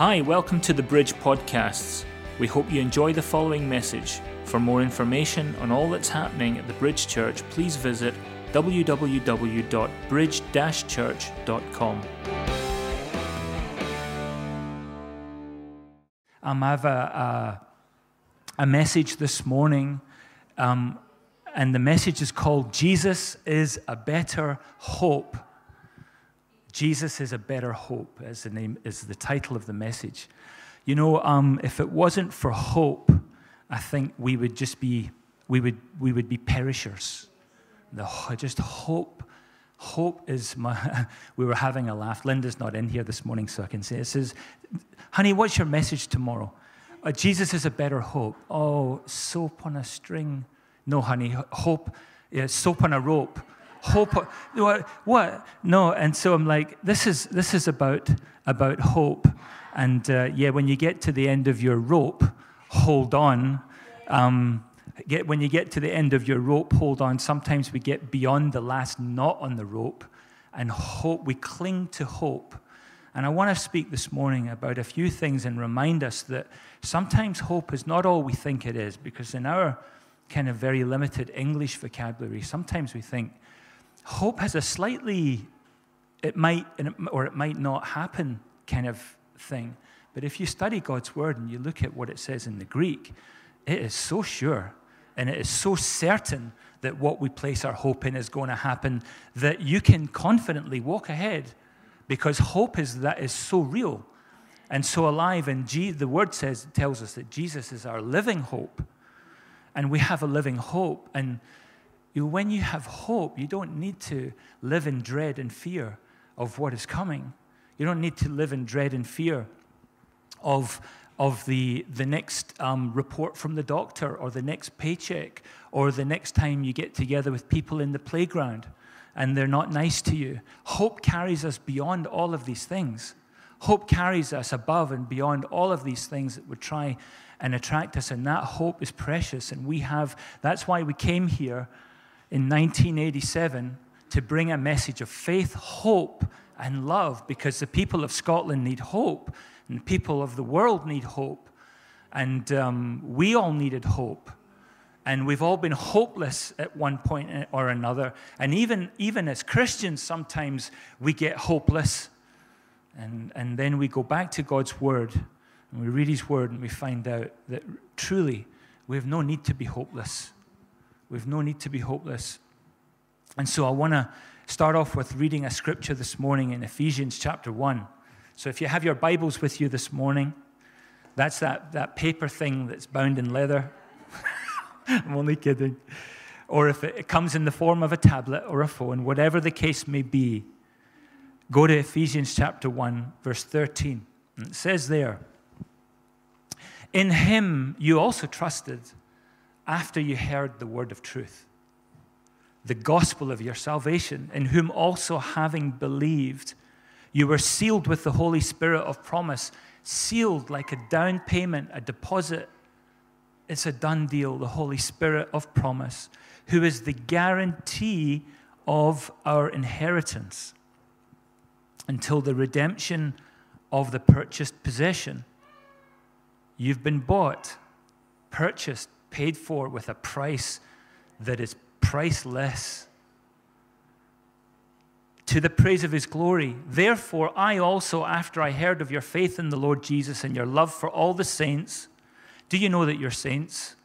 Hi, welcome to the Bridge Podcasts. We hope you enjoy the following message. For more information on all that's happening at the Bridge Church, please visit www.bridge church.com. Um, I have a, a, a message this morning, um, and the message is called Jesus is a Better Hope. Jesus is a better hope, as the name is the title of the message. You know, um, if it wasn't for hope, I think we would just be we would we would be perishers. The just hope. Hope is my. we were having a laugh. Linda's not in here this morning, so I can say it says, "Honey, what's your message tomorrow?" Uh, Jesus is a better hope. Oh, soap on a string. No, honey, hope. Yeah, soap on a rope hope what what? No and so i'm like this is this is about about hope. And uh, yeah when you get to the end of your rope hold on. Um, get when you get to the end of your rope hold on. Sometimes we get beyond the last knot on the rope and hope we cling to hope. And i want to speak this morning about a few things and remind us that sometimes hope is not all we think it is because in our kind of very limited english vocabulary sometimes we think hope has a slightly, it might or it might not happen kind of thing. But if you study God's word and you look at what it says in the Greek, it is so sure and it is so certain that what we place our hope in is going to happen that you can confidently walk ahead because hope is that is so real and so alive. And the word says tells us that Jesus is our living hope. And we have a living hope. And when you have hope, you don't need to live in dread and fear of what is coming. You don't need to live in dread and fear of, of the, the next um, report from the doctor or the next paycheck or the next time you get together with people in the playground and they're not nice to you. Hope carries us beyond all of these things. Hope carries us above and beyond all of these things that would try and attract us, and that hope is precious. And we have, that's why we came here in 1987 to bring a message of faith, hope, and love because the people of Scotland need hope and the people of the world need hope. And um, we all needed hope. And we've all been hopeless at one point or another. And even, even as Christians, sometimes we get hopeless. And, and then we go back to God's Word and we read His Word and we find out that truly we have no need to be hopeless. We've no need to be hopeless. And so I want to start off with reading a scripture this morning in Ephesians chapter 1. So if you have your Bibles with you this morning, that's that, that paper thing that's bound in leather. I'm only kidding. Or if it, it comes in the form of a tablet or a phone, whatever the case may be, go to Ephesians chapter 1, verse 13. And it says there, In him you also trusted after you heard the word of truth, the gospel of your salvation, in whom also having believed, you were sealed with the Holy Spirit of promise, sealed like a down payment, a deposit. It's a done deal, the Holy Spirit of promise, who is the guarantee of our inheritance until the redemption of the purchased possession. You've been bought, purchased, paid for with a price that is priceless. To the praise of his glory. Therefore, I also, after I heard of your faith in the Lord Jesus and your love for all the saints, do you know that you're saints?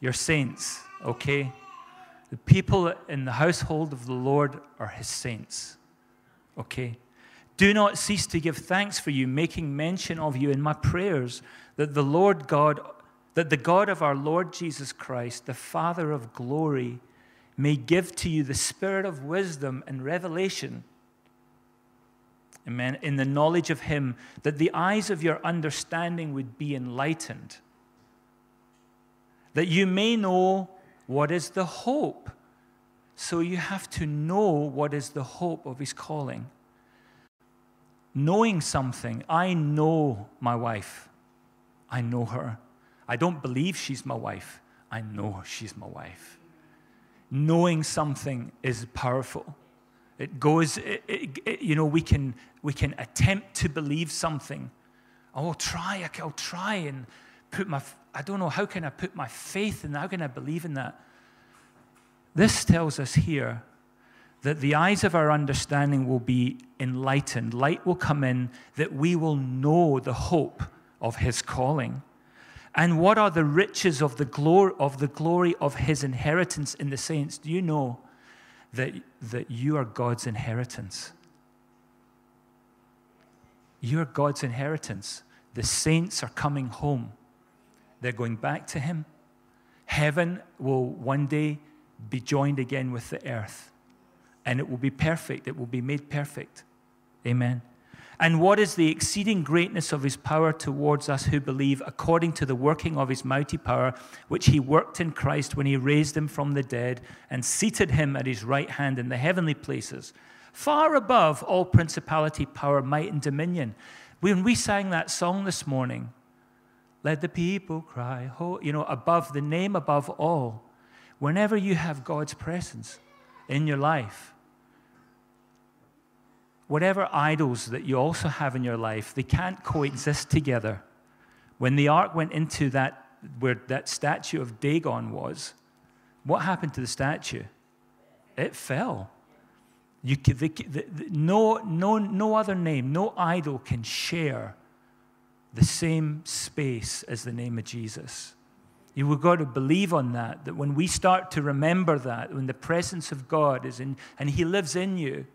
You're saints, okay? The people in the household of the Lord are his saints, okay? Do not cease to give thanks for you, making mention of you in my prayers, that the Lord God that the God of our Lord Jesus Christ, the Father of glory, may give to you the spirit of wisdom and revelation. Amen. In the knowledge of Him, that the eyes of your understanding would be enlightened, that you may know what is the hope. So you have to know what is the hope of His calling. Knowing something, I know my wife, I know her. I don't believe she's my wife. I know she's my wife. Knowing something is powerful. It goes, it, it, it, you know, we can, we can attempt to believe something, oh, I'll try, I'll try and put my, I don't know, how can I put my faith in that? How can I believe in that? This tells us here that the eyes of our understanding will be enlightened. Light will come in, that we will know the hope of his calling. And what are the riches of the glory of, the glory of his inheritance in the saints? Do you know that, that you are God's inheritance? You're God's inheritance. The saints are coming home. They're going back to him. Heaven will one day be joined again with the earth. And it will be perfect. It will be made perfect. Amen. And what is the exceeding greatness of his power towards us who believe, according to the working of his mighty power, which he worked in Christ when he raised him from the dead and seated him at his right hand in the heavenly places, far above all principality, power, might, and dominion? When we sang that song this morning, let the people cry, you know, above the name above all, whenever you have God's presence in your life, whatever idols that you also have in your life, they can't coexist together. When the ark went into that, where that statue of Dagon was, what happened to the statue? It fell. You, the, the, the, no, no, no other name, no idol can share the same space as the name of Jesus. You've got to believe on that, that when we start to remember that, when the presence of God is in, and He lives in you,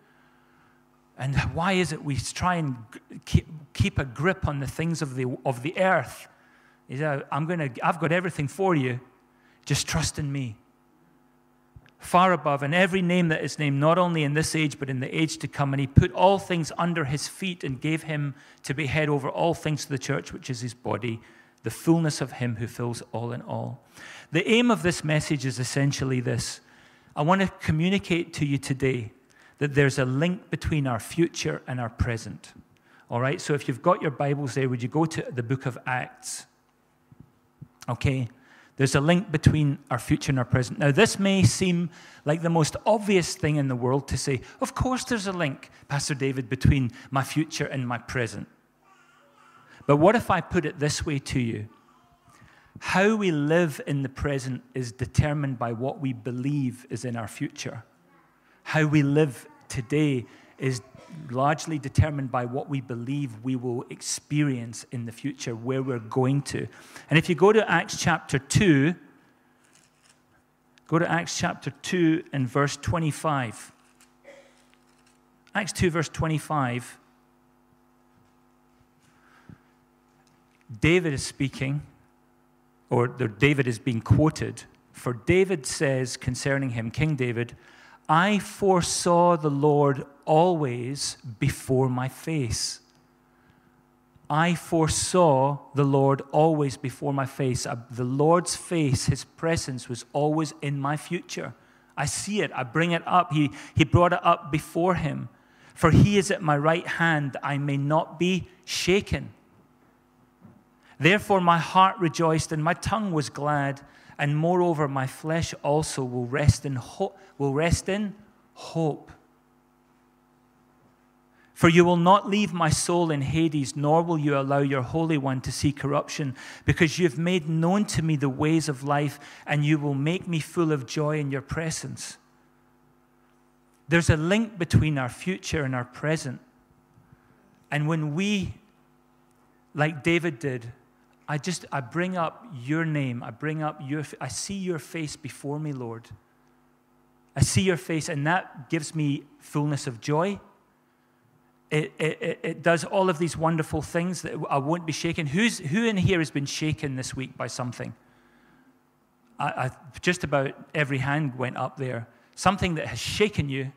and why is it we try and keep, keep a grip on the things of the, of the earth? Is I'm gonna, I've got everything for you. Just trust in me. Far above, and every name that is named, not only in this age, but in the age to come. And he put all things under his feet and gave him to be head over all things to the church, which is his body, the fullness of him who fills all in all. The aim of this message is essentially this I want to communicate to you today that there's a link between our future and our present. All right, so if you've got your Bibles there, would you go to the book of Acts? Okay, there's a link between our future and our present. Now, this may seem like the most obvious thing in the world to say, of course, there's a link, Pastor David, between my future and my present. But what if I put it this way to you? How we live in the present is determined by what we believe is in our future. How we live today is largely determined by what we believe we will experience in the future, where we're going to. And if you go to Acts chapter 2, go to Acts chapter 2 and verse 25. Acts 2, verse 25. David is speaking, or David is being quoted. For David says concerning him, King David, I foresaw the Lord always before my face. I foresaw the Lord always before my face. Uh, the Lord's face, His presence was always in my future. I see it, I bring it up. He, he brought it up before Him. For He is at my right hand, I may not be shaken. Therefore, my heart rejoiced and my tongue was glad and moreover, my flesh also will rest in hope. Will rest in hope. For you will not leave my soul in Hades, nor will you allow your Holy One to see corruption, because you have made known to me the ways of life, and you will make me full of joy in your presence. There's a link between our future and our present. And when we, like David did, I just, I bring up your name. I bring up your, I see your face before me, Lord. I see your face, and that gives me fullness of joy. It, it, it does all of these wonderful things that I won't be shaken. Who's, who in here has been shaken this week by something? I, I, just about every hand went up there. Something that has shaken you,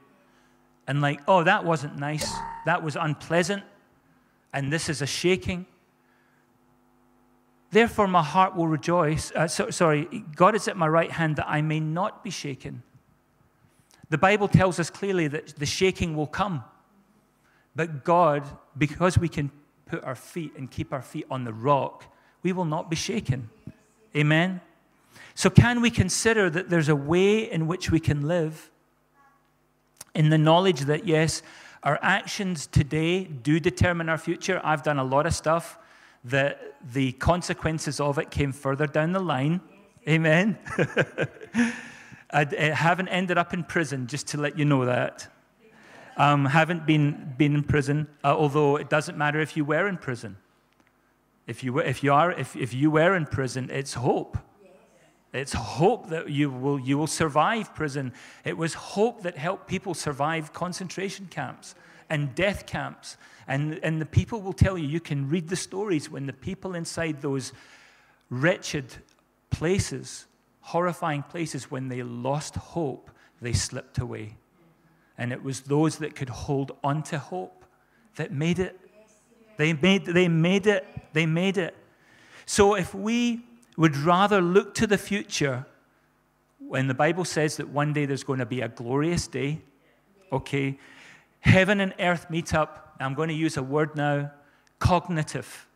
and like, oh, that wasn't nice. That was unpleasant. And this is a shaking. Therefore, my heart will rejoice. Uh, so, sorry, God is at my right hand that I may not be shaken. The Bible tells us clearly that the shaking will come. But God, because we can put our feet and keep our feet on the rock, we will not be shaken. Amen? So, can we consider that there's a way in which we can live in the knowledge that, yes, our actions today do determine our future? I've done a lot of stuff that the consequences of it came further down the line. Amen. I haven't ended up in prison, just to let you know that. Um, haven't been, been in prison, uh, although it doesn't matter if you were in prison. If you, were, if you, are, if, if you were in prison, it's hope. It's hope that you will, you will survive prison. It was hope that helped people survive concentration camps and death camps. And, and the people will tell you, you can read the stories when the people inside those wretched places, horrifying places, when they lost hope, they slipped away. And it was those that could hold on to hope that made it. They made, they made it. They made it. So if we would rather look to the future when the Bible says that one day there's going to be a glorious day, okay, heaven and earth meet up. I'm going to use a word now cognitive.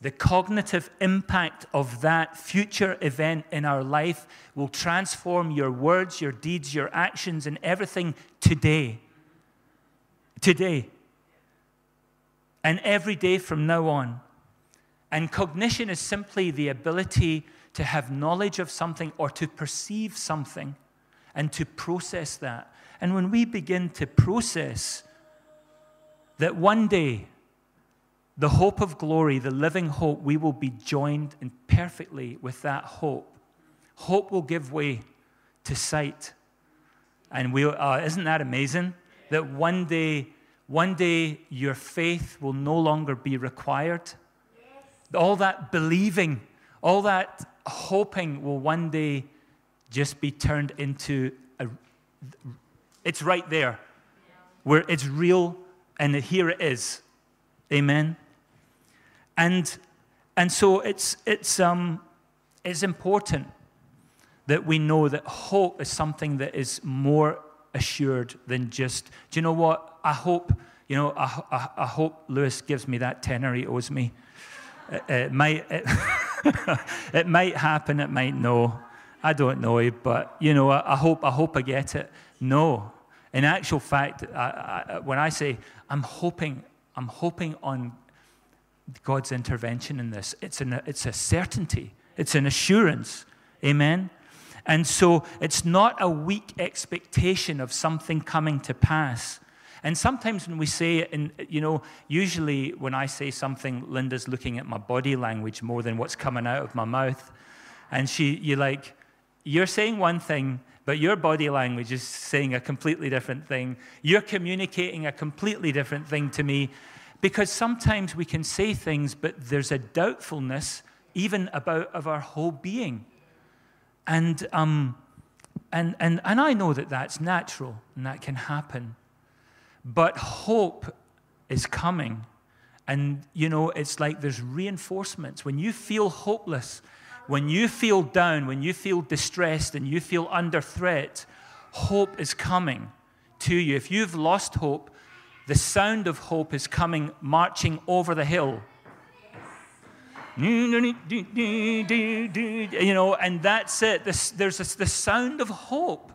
The cognitive impact of that future event in our life will transform your words, your deeds, your actions, and everything today. Today. And every day from now on. And cognition is simply the ability to have knowledge of something or to perceive something and to process that. And when we begin to process that one day, the hope of glory, the living hope, we will be joined in perfectly with that hope. Hope will give way to sight. And we, uh, isn't that amazing? That one day, one day your faith will no longer be required all that believing, all that hoping will one day just be turned into a. It's right there, where it's real, and here it is. Amen. And and so it's it's um it's important that we know that hope is something that is more assured than just. Do you know what? I hope you know. I, I, I hope Lewis gives me that tenner he owes me. It, it might, it, it, might happen, it might no. I don't know, eh, but you know, I, I, hope, I hope I get it. No. In actual fact, I, I, when I say I'm hoping, I'm hoping on God's intervention in this, it's, an, it's a certainty, it's an assurance. Amen? And so it's not a weak expectation of something coming to pass. And sometimes when we say and you know, usually when I say something, Linda's looking at my body language more than what's coming out of my mouth. And she, you're like, you're saying one thing, but your body language is saying a completely different thing. You're communicating a completely different thing to me. Because sometimes we can say things, but there's a doubtfulness even about of our whole being. And, um, and, and, and I know that that's natural and that can happen. But hope is coming. And, you know, it's like there's reinforcements. When you feel hopeless, when you feel down, when you feel distressed, and you feel under threat, hope is coming to you. If you've lost hope, the sound of hope is coming marching over the hill. You know, and that's it. There's this, the sound of hope.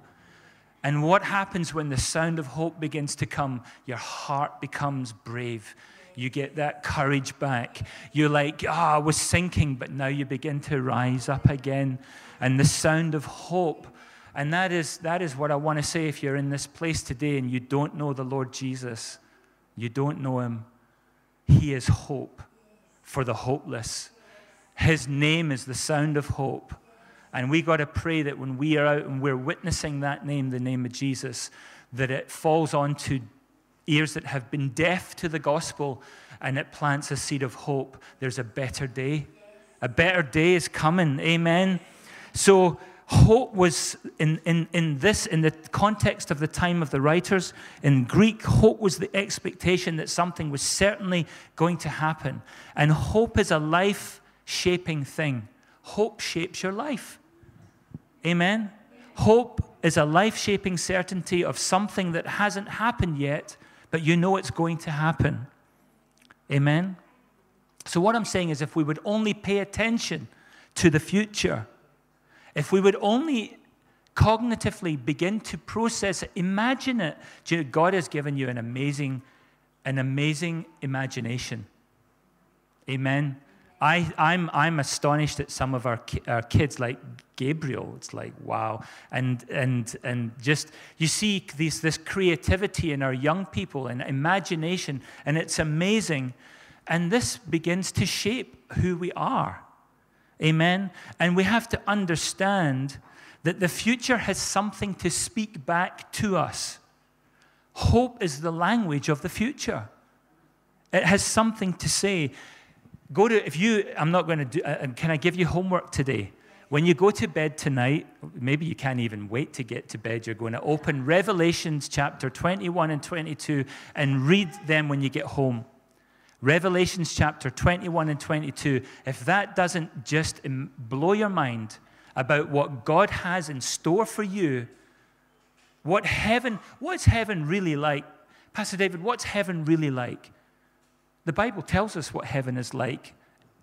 And what happens when the sound of hope begins to come? Your heart becomes brave. You get that courage back. You're like, ah, oh, I was sinking, but now you begin to rise up again. And the sound of hope. And that is, that is what I want to say if you're in this place today and you don't know the Lord Jesus, you don't know him. He is hope for the hopeless. His name is the sound of hope. And we got to pray that when we are out and we're witnessing that name, the name of Jesus, that it falls onto ears that have been deaf to the gospel and it plants a seed of hope. There's a better day. A better day is coming. Amen. So, hope was in, in, in this, in the context of the time of the writers, in Greek, hope was the expectation that something was certainly going to happen. And hope is a life shaping thing hope shapes your life. Amen? Hope is a life shaping certainty of something that hasn't happened yet, but you know it's going to happen. Amen? So, what I'm saying is, if we would only pay attention to the future, if we would only cognitively begin to process it, imagine it. God has given you an amazing, an amazing imagination. Amen. I, I'm, I'm astonished at some of our, our kids, like Gabriel. It's like, wow. And, and, and just, you see these, this creativity in our young people and imagination, and it's amazing. And this begins to shape who we are. Amen? And we have to understand that the future has something to speak back to us. Hope is the language of the future. It has something to say. Go to, if you, I'm not going to do, uh, can I give you homework today? When you go to bed tonight, maybe you can't even wait to get to bed. You're going to open Revelations chapter 21 and 22 and read them when you get home. Revelations chapter 21 and 22. If that doesn't just blow your mind about what God has in store for you, what heaven, what's heaven really like? Pastor David, what's heaven really like? The Bible tells us what heaven is like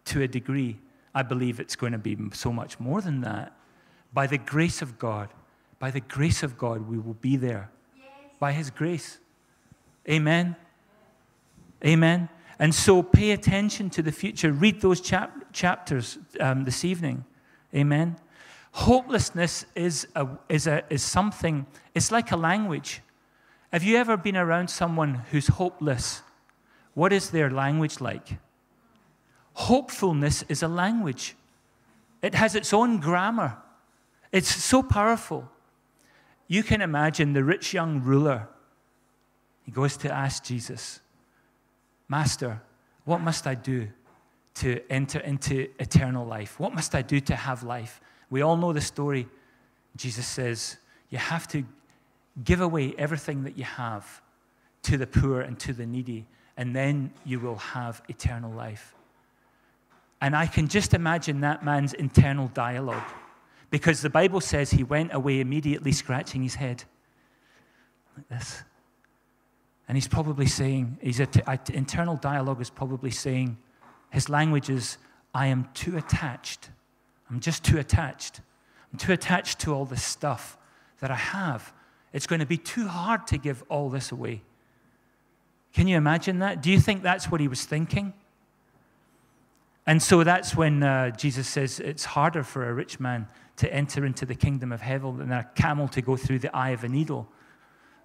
to a degree. I believe it's going to be so much more than that. By the grace of God, by the grace of God, we will be there. Yes. By His grace. Amen. Amen. And so pay attention to the future. Read those chap- chapters um, this evening. Amen. Hopelessness is, a, is, a, is something, it's like a language. Have you ever been around someone who's hopeless? What is their language like? Hopefulness is a language, it has its own grammar. It's so powerful. You can imagine the rich young ruler. He goes to ask Jesus, Master, what must I do to enter into eternal life? What must I do to have life? We all know the story. Jesus says, You have to give away everything that you have to the poor and to the needy, and then you will have eternal life. And I can just imagine that man's internal dialogue because the Bible says he went away immediately scratching his head like this. And he's probably saying, his internal dialogue is probably saying, his language is, I am too attached. I'm just too attached. I'm too attached to all this stuff that I have. It's going to be too hard to give all this away. Can you imagine that? Do you think that's what he was thinking? And so that's when uh, Jesus says it's harder for a rich man to enter into the kingdom of heaven than a camel to go through the eye of a needle.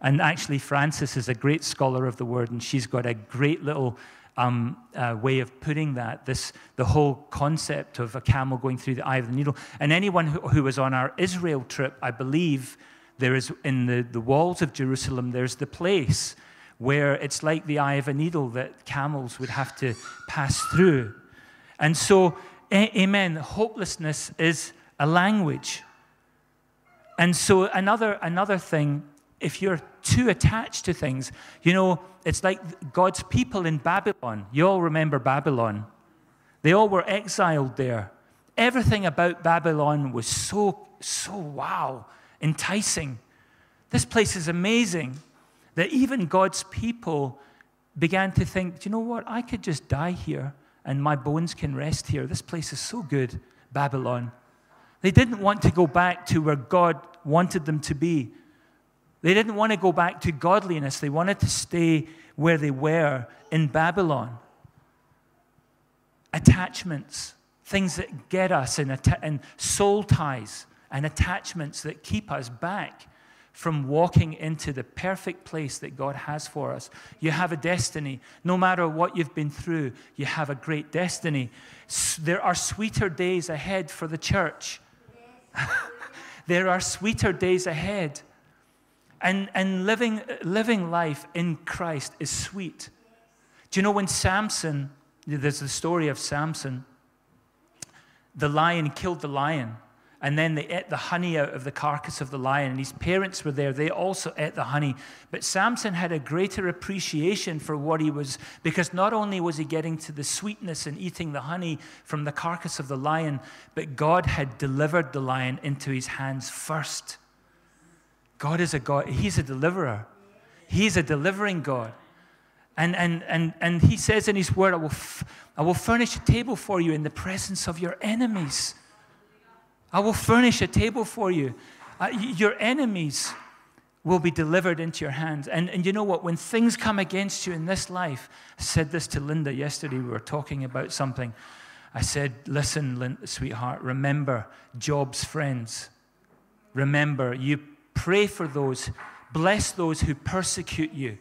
And actually, Frances is a great scholar of the word, and she's got a great little um, uh, way of putting that. This, the whole concept of a camel going through the eye of the needle. And anyone who, who was on our Israel trip, I believe, there is in the, the walls of Jerusalem, there's the place where it's like the eye of a needle that camels would have to pass through. And so, amen, hopelessness is a language. And so, another, another thing, if you're too attached to things, you know, it's like God's people in Babylon. You all remember Babylon. They all were exiled there. Everything about Babylon was so, so wow, enticing. This place is amazing that even God's people began to think, do you know what? I could just die here and my bones can rest here. This place is so good, Babylon. They didn't want to go back to where God wanted them to be. They didn't want to go back to godliness. They wanted to stay where they were in Babylon. Attachments, things that get us, and, soul ties and attachments that keep us back from walking into the perfect place that God has for us. You have a destiny. No matter what you've been through, you have a great destiny. There are sweeter days ahead for the church. there are sweeter days ahead. And, and living, living life in Christ is sweet. Do you know when Samson, there's the story of Samson, the lion killed the lion and then they ate the honey out of the carcass of the lion. And his parents were there. They also ate the honey. But Samson had a greater appreciation for what he was, because not only was he getting to the sweetness and eating the honey from the carcass of the lion, but God had delivered the lion into his hands first. God is a God, He's a deliverer. He's a delivering God. And, and, and, and He says in His word, I will, f- I will furnish a table for you in the presence of your enemies. I will furnish a table for you. Uh, your enemies will be delivered into your hands. And, and you know what? When things come against you in this life, I said this to Linda yesterday, we were talking about something. I said, Listen, sweetheart, remember Job's friends. Remember, you pray for those, bless those who persecute you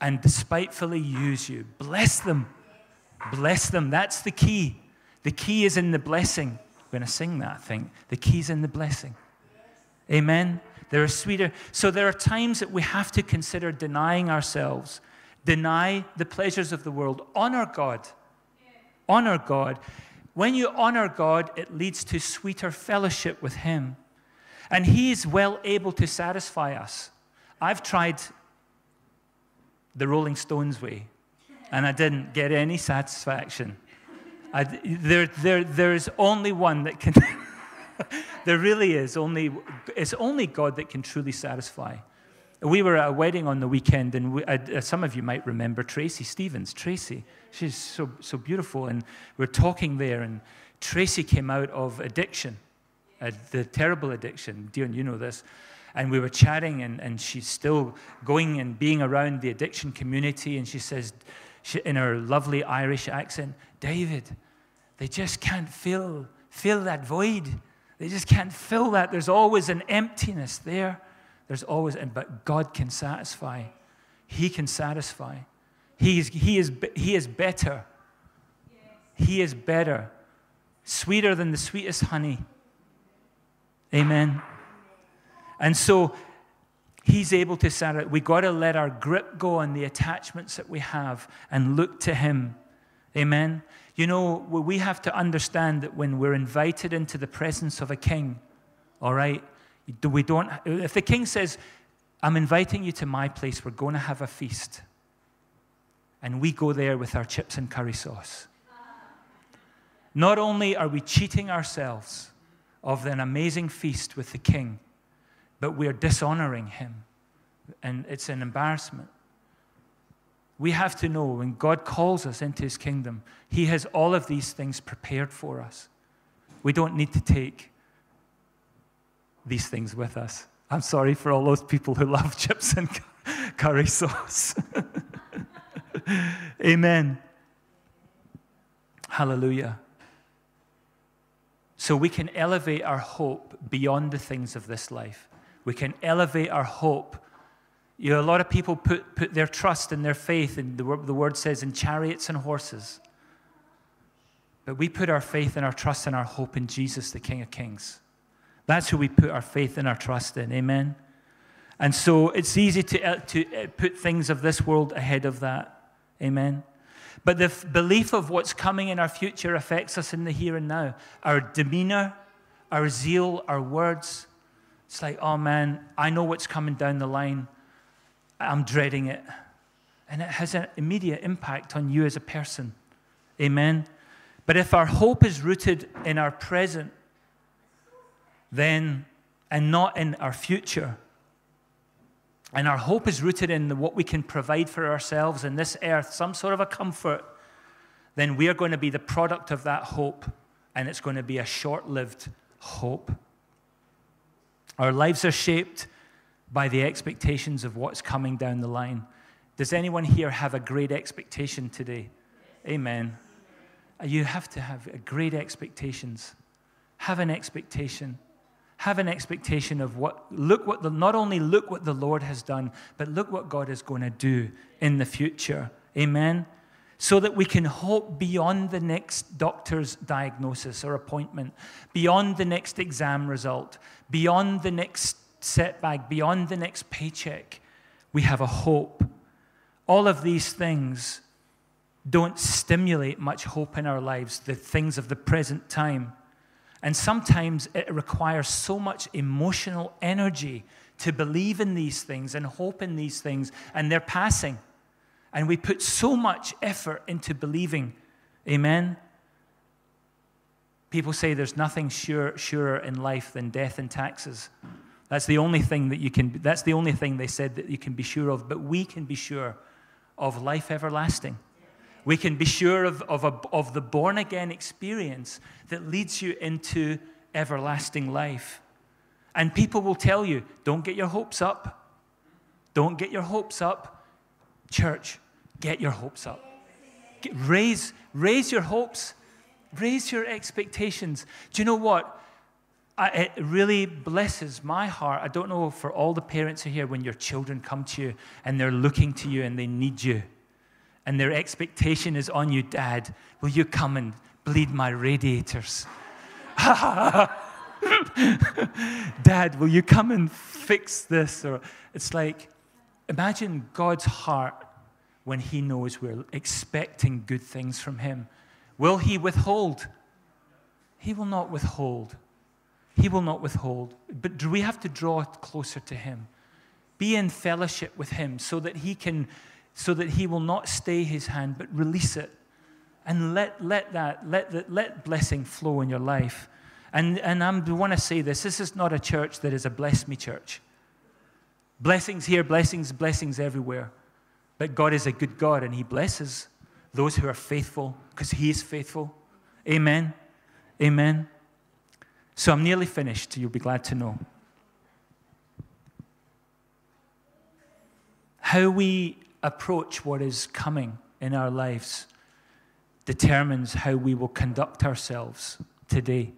and despitefully use you. Bless them. Bless them. That's the key. The key is in the blessing. Going to sing that, I think. The key's in the blessing. Amen. There are sweeter. So there are times that we have to consider denying ourselves, deny the pleasures of the world, honor God. Honor God. When you honor God, it leads to sweeter fellowship with Him. And He is well able to satisfy us. I've tried the Rolling Stones way, and I didn't get any satisfaction. I, there, there, there's only one that can. there really is only. It's only God that can truly satisfy. We were at a wedding on the weekend, and we, uh, some of you might remember Tracy Stevens. Tracy, she's so so beautiful, and we're talking there, and Tracy came out of addiction, uh, the terrible addiction. Dion, you know this and we were chatting, and, and she's still going and being around the addiction community. And she says, she, in her lovely Irish accent, David, they just can't fill, fill that void. They just can't fill that. There's always an emptiness there. There's always, but God can satisfy. He can satisfy. He is, he is, he is better. He is better. Sweeter than the sweetest honey. Amen. And so he's able to satisfy. We got to let our grip go on the attachments that we have and look to him. Amen. You know, we have to understand that when we're invited into the presence of a king, all right, we don't, if the king says, I'm inviting you to my place, we're going to have a feast. And we go there with our chips and curry sauce. Not only are we cheating ourselves of an amazing feast with the king, but we're dishonoring him. And it's an embarrassment. We have to know when God calls us into his kingdom, he has all of these things prepared for us. We don't need to take these things with us. I'm sorry for all those people who love chips and curry sauce. Amen. Hallelujah. So we can elevate our hope beyond the things of this life. We can elevate our hope. You know, a lot of people put, put their trust and their faith, and the, the word says, in chariots and horses. But we put our faith and our trust and our hope in Jesus, the King of Kings. That's who we put our faith and our trust in. Amen. And so it's easy to, uh, to uh, put things of this world ahead of that. Amen. But the f- belief of what's coming in our future affects us in the here and now. Our demeanor, our zeal, our words, it's like, oh man, I know what's coming down the line. I'm dreading it. And it has an immediate impact on you as a person. Amen. But if our hope is rooted in our present, then, and not in our future, and our hope is rooted in what we can provide for ourselves in this earth, some sort of a comfort, then we are going to be the product of that hope, and it's going to be a short lived hope. Our lives are shaped by the expectations of what's coming down the line. Does anyone here have a great expectation today? Amen. Uh, you have to have great expectations. Have an expectation. Have an expectation of what, look what the, not only look what the Lord has done, but look what God is going to do in the future. Amen so that we can hope beyond the next doctor's diagnosis or appointment, beyond the next exam result, beyond the next setback, beyond the next paycheck. We have a hope. All of these things don't stimulate much hope in our lives, the things of the present time. And sometimes it requires so much emotional energy to believe in these things and hope in these things, and they're passing. And we put so much effort into believing. Amen. People say there's nothing sure, surer in life than death and taxes. That's the only thing that you can, that's the only thing they said that you can be sure of. But we can be sure of life everlasting. We can be sure of, of, a, of the born again experience that leads you into everlasting life. And people will tell you, don't get your hopes up. Don't get your hopes up. Church, Get your hopes up. Get, raise, raise your hopes. raise your expectations. Do you know what? I, it really blesses my heart. I don't know for all the parents who are here when your children come to you and they're looking to you and they need you. And their expectation is on you, Dad, will you come and bleed my radiators? Dad, will you come and fix this? Or it's like, imagine God's heart when He knows we're expecting good things from Him. Will He withhold? He will not withhold. He will not withhold. But do we have to draw closer to Him? Be in fellowship with Him so that He can, so that He will not stay His hand, but release it. And let, let that, let, that, let blessing flow in your life. And, and I want to say this this is not a church that is a bless me church. Blessings here, blessings, blessings everywhere. But God is a good God and He blesses those who are faithful because He is faithful. Amen. Amen. So I'm nearly finished, you'll be glad to know. How we approach what is coming in our lives determines how we will conduct ourselves today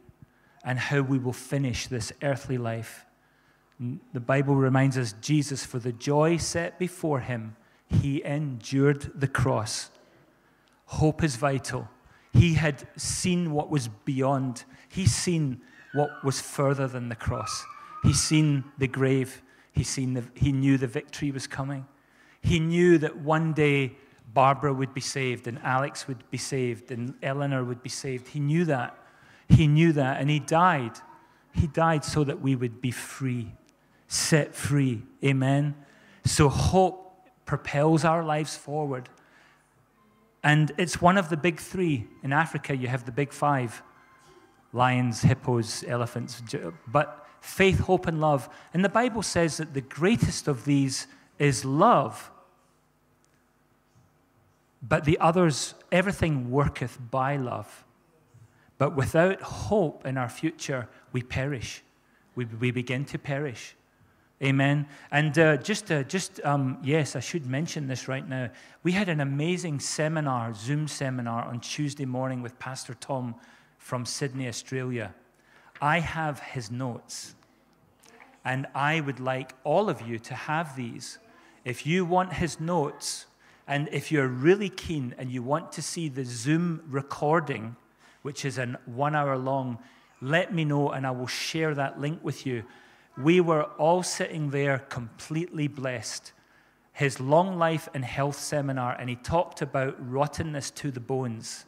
and how we will finish this earthly life. The Bible reminds us Jesus, for the joy set before him, he endured the cross. Hope is vital. He had seen what was beyond, he's seen what was further than the cross. He's seen the grave. He's seen the, he knew the victory was coming. He knew that one day Barbara would be saved and Alex would be saved and Eleanor would be saved. He knew that. He knew that. And he died. He died so that we would be free, set free. Amen. So hope propels our lives forward. And it's one of the big three. In Africa, you have the big five lions, hippos, elephants, but faith, hope, and love. And the Bible says that the greatest of these is love. But the others, everything worketh by love. But without hope in our future, we perish. We, we begin to perish. Amen. And uh, just, uh, just um, yes, I should mention this right now. We had an amazing seminar, Zoom seminar, on Tuesday morning with Pastor Tom from Sydney, Australia. I have his notes, and I would like all of you to have these. If you want his notes, and if you're really keen and you want to see the Zoom recording, which is an one hour long, let me know and I will share that link with you. We were all sitting there completely blessed. His long life and health seminar, and he talked about rottenness to the bones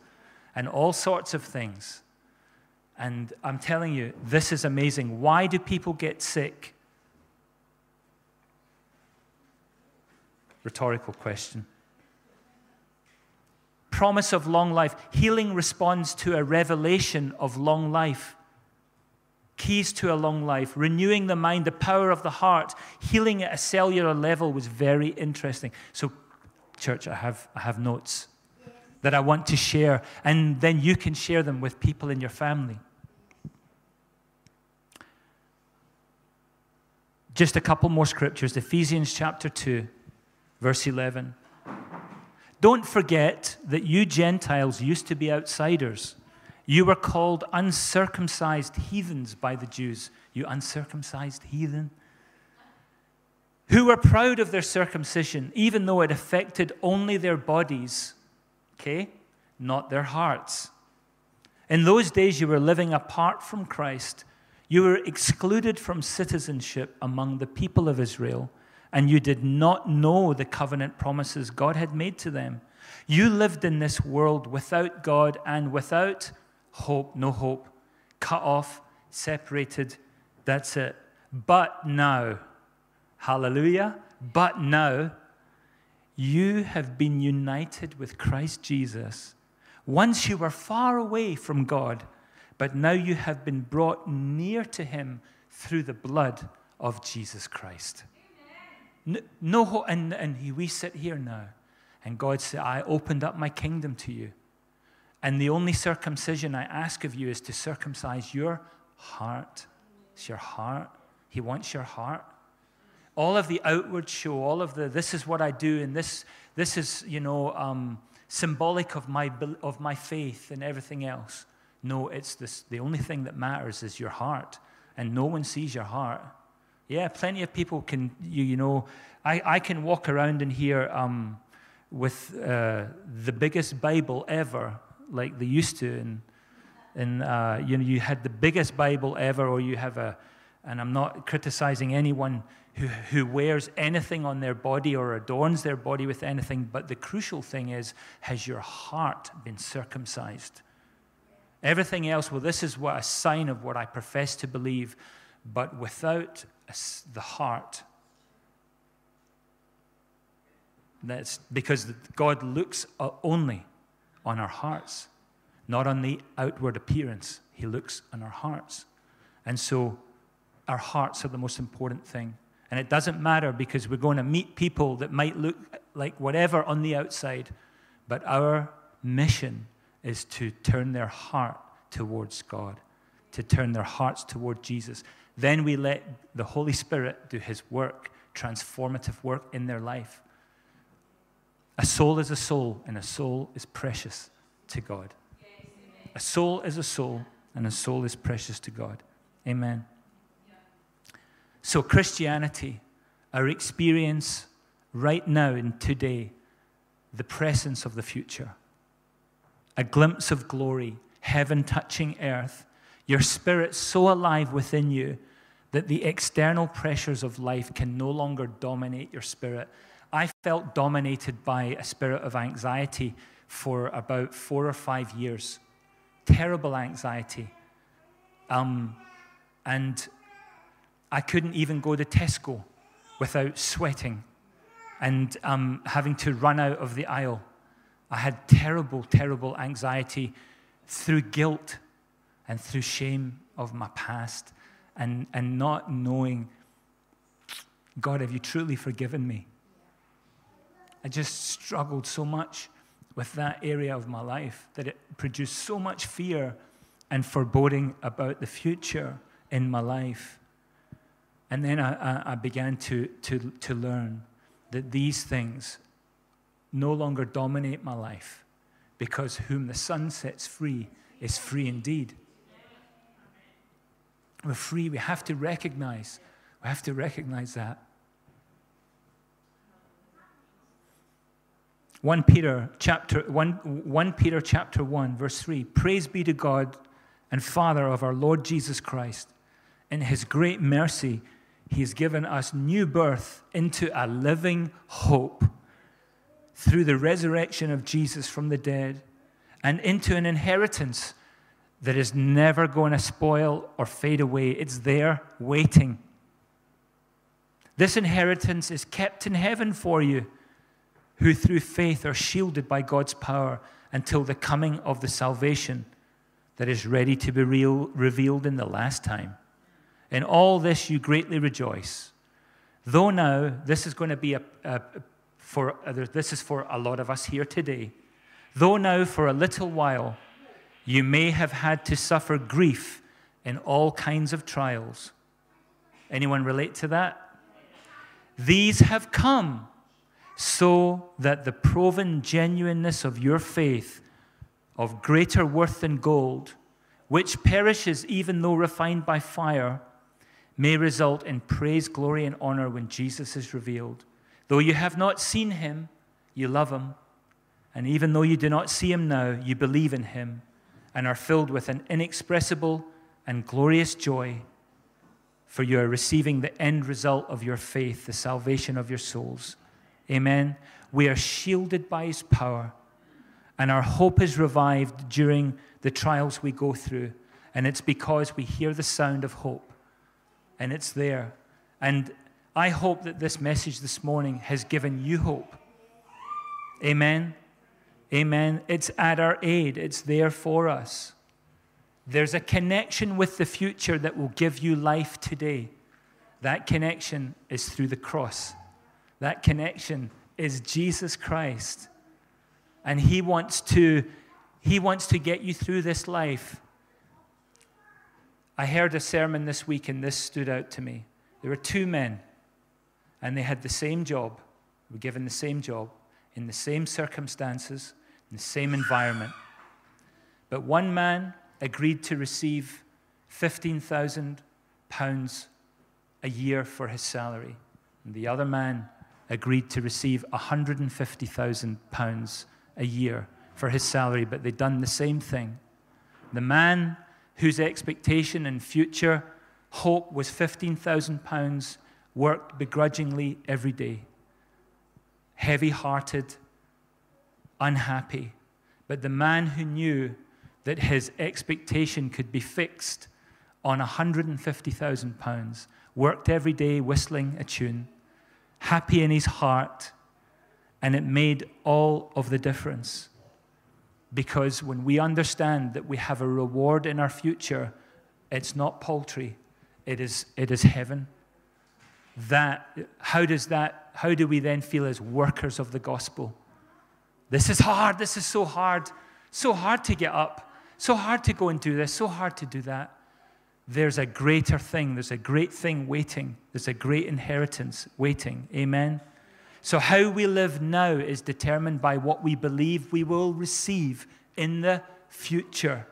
and all sorts of things. And I'm telling you, this is amazing. Why do people get sick? Rhetorical question. Promise of long life. Healing responds to a revelation of long life. Keys to a long life. Renewing the mind, the power of the heart. Healing at a cellular level was very interesting. So, church, I have, I have notes that I want to share, and then you can share them with people in your family. Just a couple more scriptures Ephesians chapter 2, verse 11. Don't forget that you Gentiles used to be outsiders. You were called uncircumcised heathens by the Jews. You uncircumcised heathen. Who were proud of their circumcision, even though it affected only their bodies, okay, not their hearts. In those days, you were living apart from Christ you were excluded from citizenship among the people of Israel, and you did not know the covenant promises God had made to them. You lived in this world without God and without hope, no hope, cut off, separated. That's it. But now, hallelujah, but now, you have been united with Christ Jesus. Once you were far away from God, but now you have been brought near to him through the blood of Jesus Christ. No, no and, and we sit here now, and God said, I opened up my kingdom to you. And the only circumcision I ask of you is to circumcise your heart. It's your heart. He wants your heart. All of the outward show, all of the this is what I do, and this, this is, you know, um, symbolic of my, of my faith and everything else. No, it's this, the only thing that matters is your heart, and no one sees your heart. Yeah, plenty of people can, you, you know, I, I can walk around in here um, with uh, the biggest Bible ever, like they used to, and, and uh, you know, you had the biggest Bible ever, or you have a, and I'm not criticizing anyone who, who wears anything on their body or adorns their body with anything, but the crucial thing is, has your heart been circumcised? Everything else, well, this is what a sign of what I profess to believe, but without the heart, that's because God looks uh, only on our hearts, not on the outward appearance. He looks on our hearts. And so our hearts are the most important thing. And it doesn't matter because we're going to meet people that might look like whatever on the outside, but our mission is to turn their heart towards God, to turn their hearts toward Jesus. Then we let the Holy Spirit do his work, transformative work in their life. A soul is a soul, and a soul is precious to God. A soul is a soul, and a soul is precious to God. Amen. So, Christianity, our experience right now and today, the presence of the future, a glimpse of glory, heaven touching earth, your spirit so alive within you that the external pressures of life can no longer dominate your spirit. I felt dominated by a spirit of anxiety for about four or five years. Terrible anxiety. Um, and I couldn't even go to Tesco without sweating and um, having to run out of the aisle. I had terrible, terrible anxiety through guilt and through shame of my past and, and not knowing, God, have you truly forgiven me? I just struggled so much with that area of my life that it produced so much fear and foreboding about the future in my life. And then I, I began to, to, to learn that these things no longer dominate my life because whom the Son sets free is free indeed. We're free. We have to recognize. We have to recognize that. 1 Peter chapter 1, 1 Peter chapter 1 verse 3 Praise be to God and Father of our Lord Jesus Christ in his great mercy he has given us new birth into a living hope through the resurrection of Jesus from the dead and into an inheritance that is never going to spoil or fade away. It's there waiting. This inheritance is kept in heaven for you, who through faith are shielded by God's power until the coming of the salvation that is ready to be real, revealed in the last time. In all this you greatly rejoice. Though now, this is going to be a, a for, this is for a lot of us here today. Though now, for a little while, you may have had to suffer grief in all kinds of trials. Anyone relate to that? These have come so that the proven genuineness of your faith, of greater worth than gold, which perishes even though refined by fire, may result in praise, glory, and honor when Jesus is revealed. Though you have not seen him, you love him. And even though you do not see him now, you believe in him and are filled with an inexpressible and glorious joy, for you are receiving the end result of your faith, the salvation of your souls. Amen. We are shielded by his power, and our hope is revived during the trials we go through. And it's because we hear the sound of hope and it's there. And I hope that this message this morning has given you hope. Amen. Amen. It's at our aid, it's there for us. There's a connection with the future that will give you life today. That connection is through the cross. That connection is Jesus Christ. And he wants to he wants to get you through this life I heard a sermon this week and this stood out to me. There were two men, and they had the same job, were given the same job, in the same circumstances, in the same environment. But one man agreed to receive £15,000 a year for his salary. And the other man agreed to receive £150,000 a year for his salary, but they'd done the same thing. The man whose expectation and future hope was £15,000 worked begrudgingly every day, heavy hearted, unhappy. But the man who knew that his expectation could be fixed on £150,000 worked every day whistling a tune, happy in his heart, and it made all of the difference. Because when we understand that we have a reward in our future, it's not paltry, it is, it is heaven. That, how does that, how do we then feel as workers of the gospel? This is hard, this is so hard, so hard to get up, so hard to go and do this, so hard to do that there's a greater thing. There's a great thing waiting. There's a great inheritance waiting. Amen. So, how we live now is determined by what we believe we will receive in the future.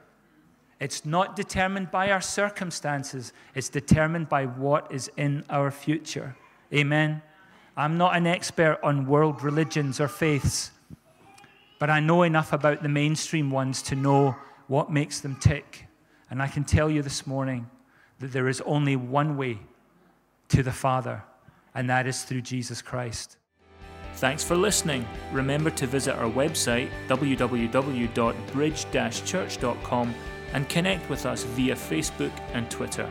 It's not determined by our circumstances, it's determined by what is in our future. Amen. I'm not an expert on world religions or faiths, but I know enough about the mainstream ones to know what makes them tick. And I can tell you this morning that there is only one way to the Father, and that is through Jesus Christ. Thanks for listening. Remember to visit our website, www.bridge church.com, and connect with us via Facebook and Twitter.